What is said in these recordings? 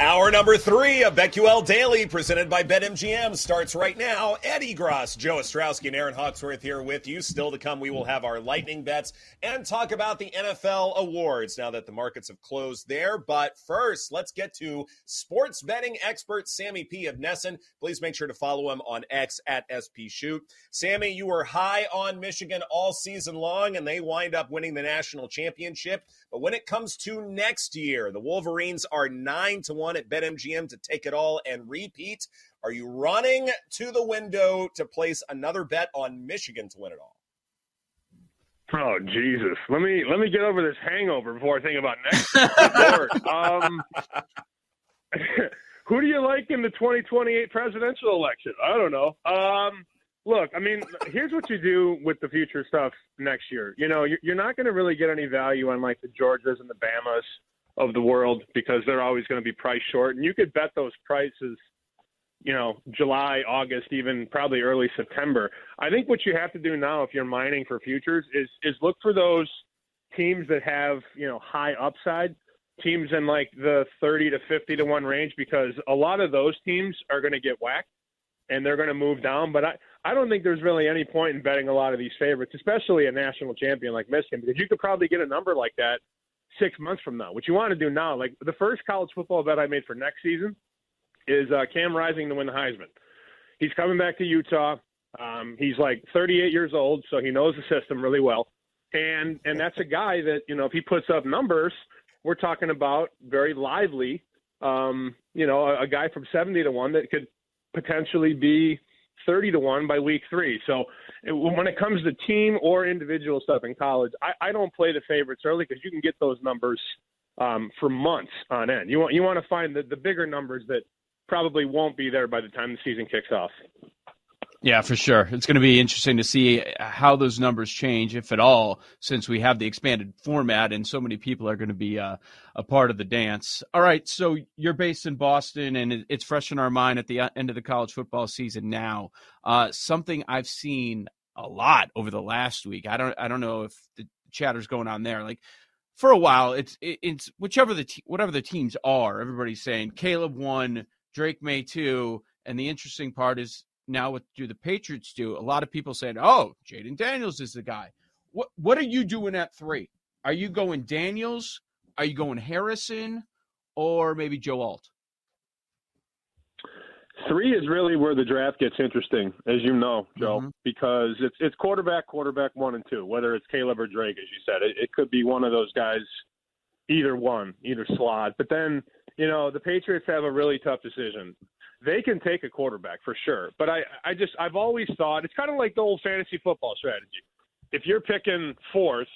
Hour number three of BetQL Daily, presented by BetMGM, starts right now. Eddie Gross, Joe Ostrowski, and Aaron Hawksworth here with you. Still to come, we will have our lightning bets and talk about the NFL awards now that the markets have closed there. But first, let's get to sports betting expert Sammy P of NESN. Please make sure to follow him on X at SP Shoot. Sammy, you were high on Michigan all season long, and they wind up winning the national championship. But when it comes to next year, the Wolverines are nine to one at BetMGM to take it all and repeat. Are you running to the window to place another bet on Michigan to win it all? Oh Jesus! Let me let me get over this hangover before I think about next. um, who do you like in the 2028 presidential election? I don't know. Um, look, I mean, here's what you do with the future stuff next year. You know, you're not going to really get any value on like the Georgias and the Bamas of the world because they're always going to be price short, and you could bet those prices. You know, July, August, even probably early September. I think what you have to do now, if you're mining for futures, is is look for those teams that have you know high upside teams in like the 30 to 50 to 1 range because a lot of those teams are going to get whacked and they're going to move down. But I, I don't think there's really any point in betting a lot of these favorites, especially a national champion like Michigan, because you could probably get a number like that six months from now. What you want to do now, like the first college football bet I made for next season, is uh, Cam Rising to win the Heisman. He's coming back to Utah. Um, he's like 38 years old, so he knows the system really well. And and that's a guy that you know if he puts up numbers, we're talking about very lively. Um, you know, a, a guy from 70 to one that could potentially be 30 to 1 by week three. So when it comes to team or individual stuff in college, I, I don't play the favorites early because you can get those numbers um, for months on end. You want you want to find the, the bigger numbers that probably won't be there by the time the season kicks off. Yeah, for sure. It's going to be interesting to see how those numbers change, if at all, since we have the expanded format and so many people are going to be uh, a part of the dance. All right, so you're based in Boston, and it's fresh in our mind at the uh, end of the college football season now. Uh, something I've seen a lot over the last week. I don't, I don't know if the chatter's going on there. Like for a while, it's it's whichever the whatever the teams are. Everybody's saying Caleb won, Drake Maye two, and the interesting part is now what do the Patriots do? A lot of people saying, "Oh, Jayden Daniels is the guy." What What are you doing at three? Are you going Daniels? Are you going Harrison, or maybe Joe Alt? Three is really where the draft gets interesting, as you know, Joe, mm-hmm. because it's it's quarterback, quarterback one and two. Whether it's Caleb or Drake, as you said, it, it could be one of those guys, either one, either slot. But then you know the Patriots have a really tough decision they can take a quarterback for sure. But I, I just, I've always thought it's kind of like the old fantasy football strategy. If you're picking fourth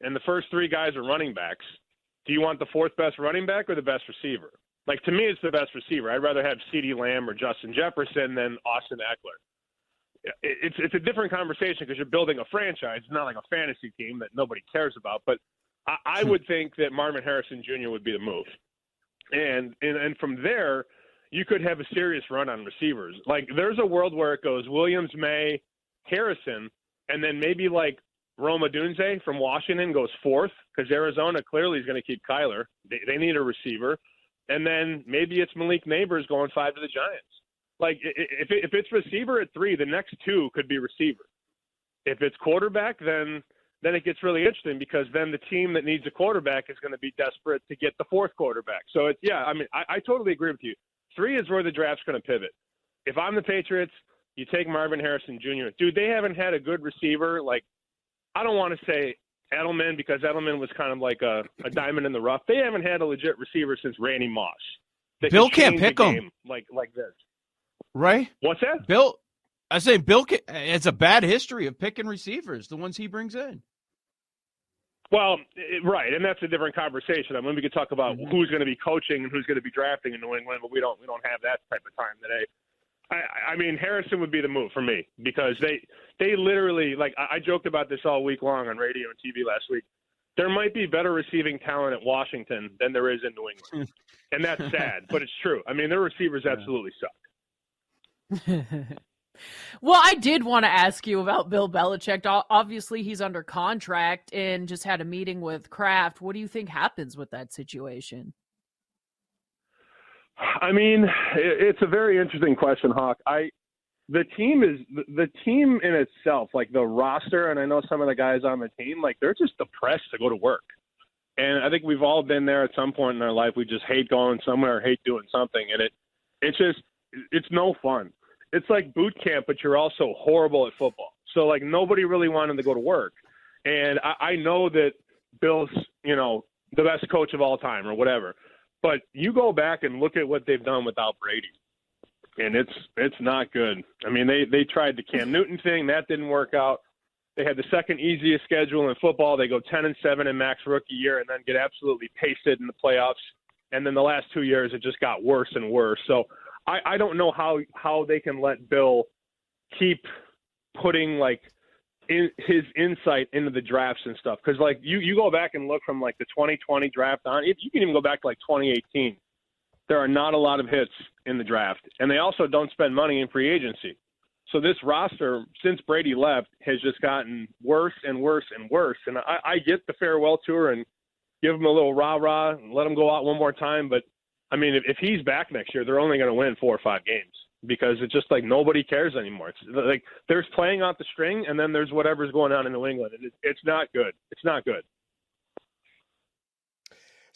and the first three guys are running backs, do you want the fourth best running back or the best receiver? Like to me, it's the best receiver. I'd rather have CeeDee Lamb or Justin Jefferson than Austin Ekeler. It's it's a different conversation because you're building a franchise, not like a fantasy team that nobody cares about. But I, I hmm. would think that Marvin Harrison Jr. would be the move, and and and from there you could have a serious run on receivers. Like there's a world where it goes Williams, Maye, Harrison, and then maybe like Rome Odunze from Washington goes fourth because Arizona clearly is going to keep Kyler. They, they need a receiver, and then maybe it's Malik Nabers going five to the Giants. Like if if it's receiver at three, the next two could be receiver. If it's quarterback, then then it gets really interesting because then the team that needs a quarterback is going to be desperate to get the fourth quarterback. So it's yeah, I mean I, I totally agree with you. Three is where the draft's going to pivot. If I'm the Patriots, you take Marvin Harrison Jr. Dude, they haven't had a good receiver. Like, I don't want to say Edelman because Edelman was kind of like a, a diamond in the rough. They haven't had a legit receiver since Randy Moss. Bill can't pick them like like this, right? What's that? Bill, I say Bill. It's a bad history of picking receivers, the ones he brings in. Well, it, right, and that's a different conversation. I mean, we could talk about mm-hmm. who's going to be coaching and who's going to be drafting in New England, but we don't we don't have that type of time today. I, I mean, Harrison would be the move for me because they they literally like I, I joked about this all week long on radio and TV last week. There might be better receiving talent at Washington than there is in New England, and that's sad, but it's true. I mean, their receivers absolutely suck. Well, I did want to ask you about Bill Belichick. Obviously, he's under contract and just had a meeting with Kraft. What do you think happens with that situation? I mean, it's a very interesting question, Hawk. I the team is the team in itself, like the roster, and I know some of the guys on the team, like they're just depressed to go to work. And I think we've all been there at some point in our life. We just hate going somewhere, hate doing something, and it it's just it's no fun. It's like boot camp, but you're also horrible at football. So like nobody really wanted to go to work. And I, I know that Bill's, you know, the best coach of all time or whatever. But you go back and look at what they've done without Brady and it's it's not good. I mean, they they tried the Cam Newton thing, that didn't work out. They had the second easiest schedule in football. They go 10 and 7 in Mac's rookie year, and then get absolutely pasted in the playoffs. And then the last two years, it just got worse and worse. So I, I don't know how how they can let Bill keep putting like in his insight into the drafts and stuff. Because like you you go back and look from like the 2020 draft on, if you can even go back to like 2018 there are not a lot of hits in the draft, and they also don't spend money in free agency. So this roster, since Brady left, has just gotten worse and worse and worse. And I, I get the farewell tour and give him a little rah rah and let him go out one more time. But I mean, if, if he's back next year, they're only going to win four or five games because it's just like nobody cares anymore. It's like there's playing out the string, and then there's whatever's going on in New England. And it, it's not good. It's not good.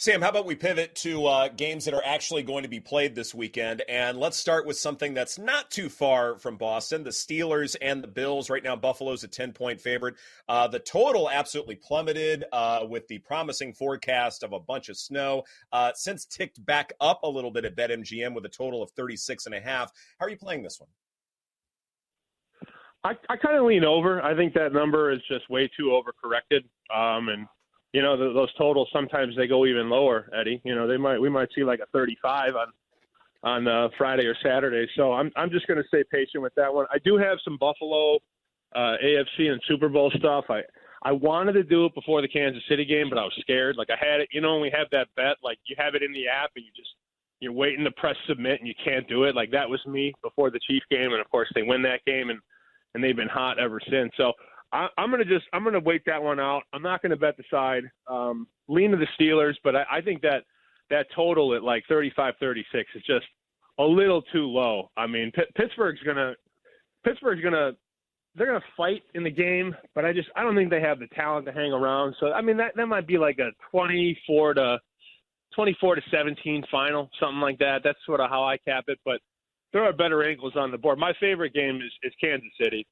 Sam, how about we pivot to uh, games that are actually going to be played this weekend? And let's start with something that's not too far from Boston the Steelers and the Bills. Right now, Buffalo's a 10 point favorite. Uh, the total absolutely plummeted uh, with the promising forecast of a bunch of snow. Uh, since ticked back up a little bit at BetMGM with a total of 36 and a half. How are you playing this one? I, I kind of lean over. I think that number is just way too overcorrected. Um, and you know, the, those totals sometimes they go even lower, Eddie. You know, they might we might see like a 35 on on uh, Friday or Saturday. So I'm I'm just going to stay patient with that one. I do have some Buffalo, uh, AFC and Super Bowl stuff. I I wanted to do it before the Kansas City game, but I was scared. Like I had it, you know, when we have that bet, like you have it in the app and you just you're waiting to press submit and you can't do it. Like that was me before the Chief game, and of course they win that game and and they've been hot ever since. So I, am to just I'm to wait that one out. I'm not to bet the side. Um, lean to the Steelers, but I, I think that that total at like 35-36 is just a little too low. I mean, P- Pittsburgh's to Pittsburgh's to they're to fight in the game, but I just I don't think they have the talent to hang around. So I mean that that might be like a 24 to 24 to 17 final, something like that. That's sort of how I cap it, but there are better angles on the board. My favorite game is, is Kansas City.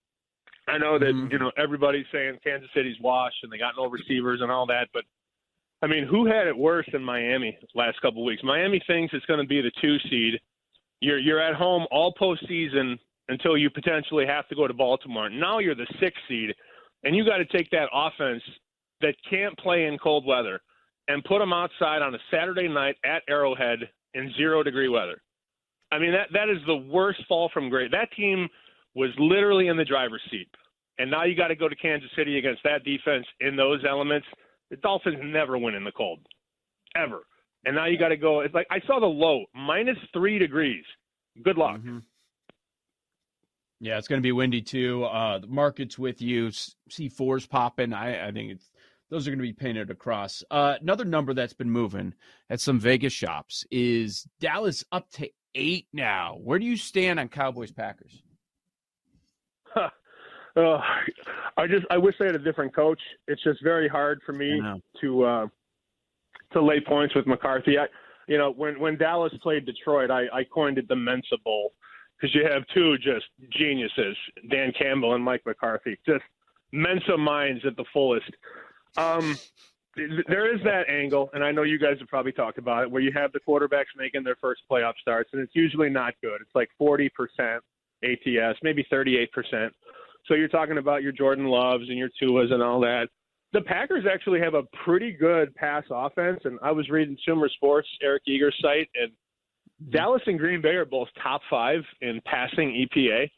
I know that mm-hmm. you know everybody's saying Kansas City's washed and they got no receivers and all that, but I mean, who had it worse than Miami last couple of weeks? Miami thinks it's going to be the two seed. You're you're at home all postseason until you potentially have to go to Baltimore. Now you're the sixth seed, and you got to take that offense that can't play in cold weather and put them outside on a Saturday night at Arrowhead in zero degree weather. I mean that that is the worst fall from grace. That team was literally in the driver's seat. And now you got to go to Kansas City against that defense in those elements. The Dolphins never win in the cold, ever. And now you got to go. It's like I saw the low minus three degrees. Good luck. Mm-hmm. Yeah, it's going to be windy too. Uh, the market's with you. C4's popping. I, I think it's those are going to be painted across. Uh, another number that's been moving at some Vegas shops is Dallas up to eight now. Where do you stand on Cowboys Packers? Uh, I just I wish they had a different coach. It's just very hard for me to uh, to lay points with McCarthy. I, you know, when when Dallas played Detroit, I, I coined it the Mensa Bowl because you have two just geniuses, Dan Campbell and Mike McCarthy, just Mensa minds at the fullest. Um, there is that angle, and I know you guys have probably talked about it, where you have the quarterbacks making their first playoff starts, and it's usually not good. It's like forty percent ATS, maybe 38%. So you're talking about your Jordan Loves and your Tuas and all that. The Packers actually have a pretty good pass offense, and I was reading Sumer Sports, Eric Eager's site, and Dallas and Green Bay are both top five in passing EPA,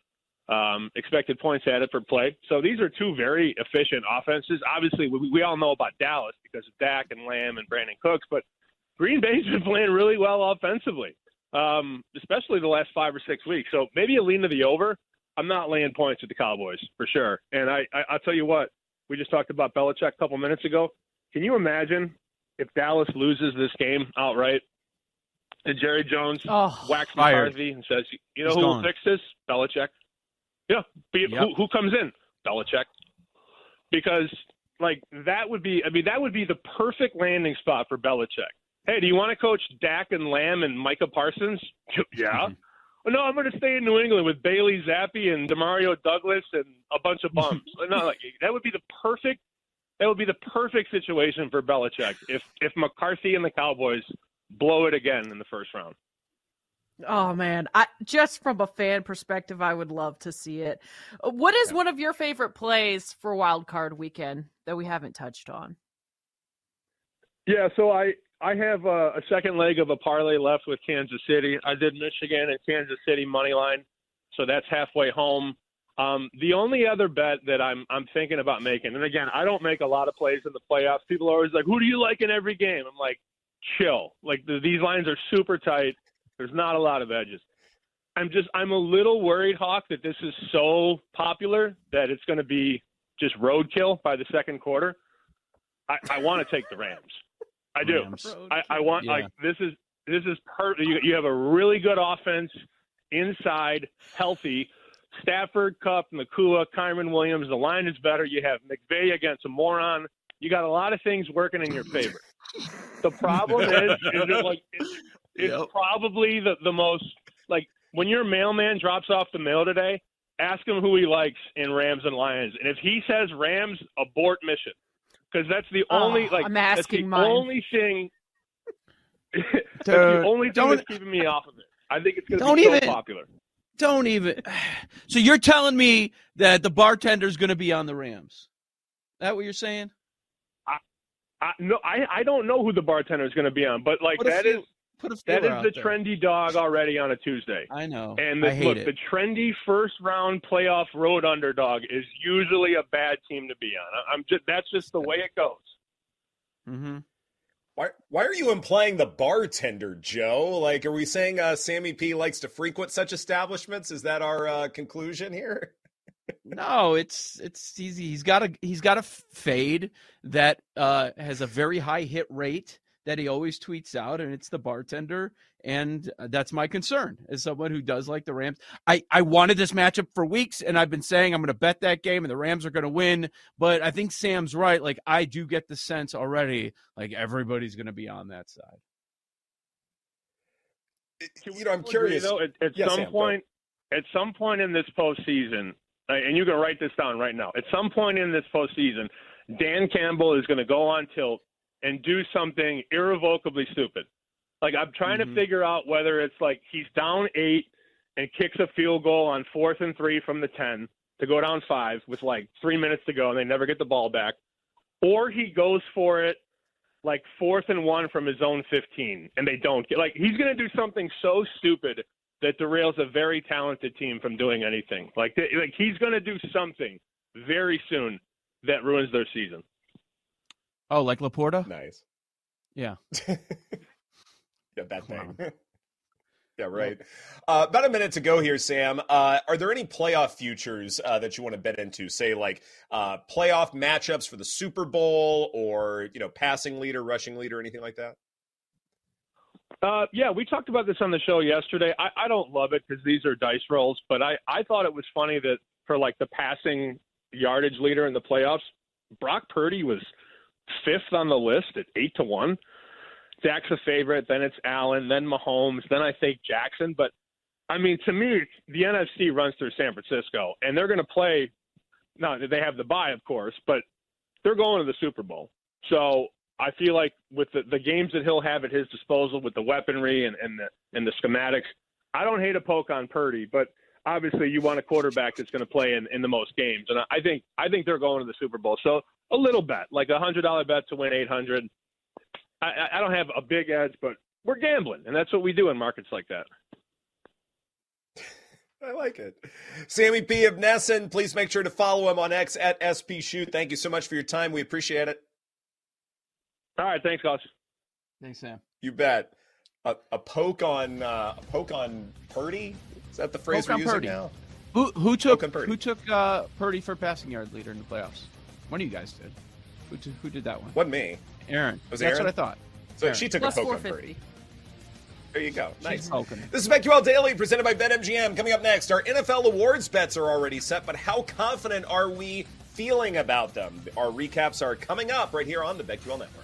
um, expected points added per play. So these are two very efficient offenses. Obviously, we, we all know about Dallas because of Dak and Lamb and Brandin Cooks, but Green Bay's been playing really well offensively um, especially the last five or six weeks. So maybe a lean to the over. I'm not laying points with the Cowboys for sure. And I, I I'll tell you what, we just talked about Belichick a couple minutes ago. Can you imagine if Dallas loses this game outright? and Jerry Jones Oh, whacks fired. McCarthy and says, "You know He's who gone. will fix this? Belichick." Yeah, be, Yep. who, who comes in? Belichick. Because like that would be, I mean, that would be the perfect landing spot for Belichick. Hey, do you want to coach Dak and Lamb and Micah Parsons? yeah. Well, no, I'm going to stay in New England with Bailey Zappe and Demario Douglas and a bunch of bums. Mm-hmm. no, like, that would be the perfect. That would be the perfect situation for Belichick if if McCarthy and the Cowboys blow it again in the first round. oh man! I just from a fan perspective, I would love to see it. What is one of your favorite plays for Wild Card Weekend that we haven't touched on? Yeah, so I I have a, a second leg of a parlay left with Kansas City. I did Michigan and Kansas City money line, so that's halfway home. Um, the only other bet that I'm I'm thinking about making, and again, I don't make a lot of plays in the playoffs. People are always like, "Who do you like in every game?" I'm like, "Chill." Like the, these lines are super tight. There's not a lot of edges. I'm just I'm a little worried, Hawk, that this is so popular that it's going to be just roadkill by the second quarter. I, I want to take the Rams. I do. I, I want Yeah. like this is this is per you, you have a really good offense inside, healthy. Stafford, Kupp, Nacua, Kyren Williams. The line is better. You have McVay against a moron. You got a lot of things working in your favor. The problem is, is it like it's, it's Yep. probably the the most like when your mailman drops off the mail today. Ask him who he likes in Rams and Lions, and if he says Rams, abort mission because that's the Oh, only like I'm that's the mine. only thing. that's the uh, only thing don't- that's keeping me off of it. I think it's going to Don't be so popular. Don't even. So you're telling me that the bartender's going to be on the Rams? That what you're saying? I, no, I I don't know who the bartender is going to be on, but like Put a that few- is Put a that feeler is out the there. trendy dog already on a Tuesday. I know. And the, I hate look, it. the trendy first round playoff road underdog is usually a bad team to be on. I- I'm just that's just the way it goes. mm-hmm. Why, why are you implying the bartender, Joe? Like, are we saying uh, Sammy P likes to frequent such establishments? Is that our uh, conclusion here? No, it's it's easy. He's got a he's got a fade that uh, has a very high hit rate that he always tweets out, and it's the bartender. And uh, that's my concern as someone who does like the Rams. I I wanted this matchup for weeks, and I've been saying I'm going to bet that game, and the Rams are going to win. But I think Sam's right. Like I do get the sense already, like everybody's going to be on that side. You know, I'm Agree, curious. though, at, at Yeah, some Sam, point, at some point in this postseason, and you can write this down right now. At some point in this postseason, Dan Campbell is going to go on tilt and do something irrevocably stupid. Like I'm trying Mhm. to figure out whether it's like he's down eight and kicks a field goal on fourth and three from the ten to go down five with like three minutes to go and they never get the ball back, or he goes for it like fourth and one from his own 15 and they don't get like he's going to do something so stupid that derails a very talented team from doing anything like like he's going to do something very soon that ruins their season Oh, like LaPorta? Nice. Yeah. yeah, that Come thing. yeah, right. Uh, about a minute to go here, Sam. Uh, are there any playoff futures uh, that you want to bet into? Say, like uh, playoff matchups for the Super Bowl, or you know, passing leader, rushing leader, anything like that? uh, yeah we talked about this on the show yesterday i, I don't love it because these are dice rolls but I, I thought it was funny that for like the passing yardage leader in the playoffs brock purdy was fifth on the list at eight to one Dak's a favorite, then it's Allen, then Mahomes, then I think Jackson. But I mean, to me, the NFC runs through San Francisco, and they're going to play. No, they have the bye, of course, but they're going to the Super Bowl. So I feel like with the, the games that he'll have at his disposal, with the weaponry and, and the and the schematics, I don't hate a poke on Purdy, but obviously you want a quarterback that's going to play in, in the most games, and I think I think they're going to the Super Bowl. So a little bet, like a hundred dollar bet to win eight hundred. I, I- I don't have a big edge, but we're gambling, and that's what we do in markets like that. I like it. Sammy P of NESN, please make sure to follow him on X at SP Shoot. Thank you so much for your time. We appreciate it. All right, thanks, guys. Thanks, Sam. You bet. A, a poke on uh, a poke on Purdy. Is that the phrase Poke we're using Purdy. now? Who who took Poke Purdy. who took uh, Purdy for passing yard leader in the playoffs? One of you guys did. Who did, who did that one? Wasn't me. Aaron. Was That's Aaron? what I thought. So Aaron. she took Plus a poke four on Purdy. There you go. Nice. Okay. This is BetQL Daily presented by BetMGM. Coming up next, our NFL awards bets are already set, but how confident are we feeling about them? Our recaps are coming up right here on the BetQL Network.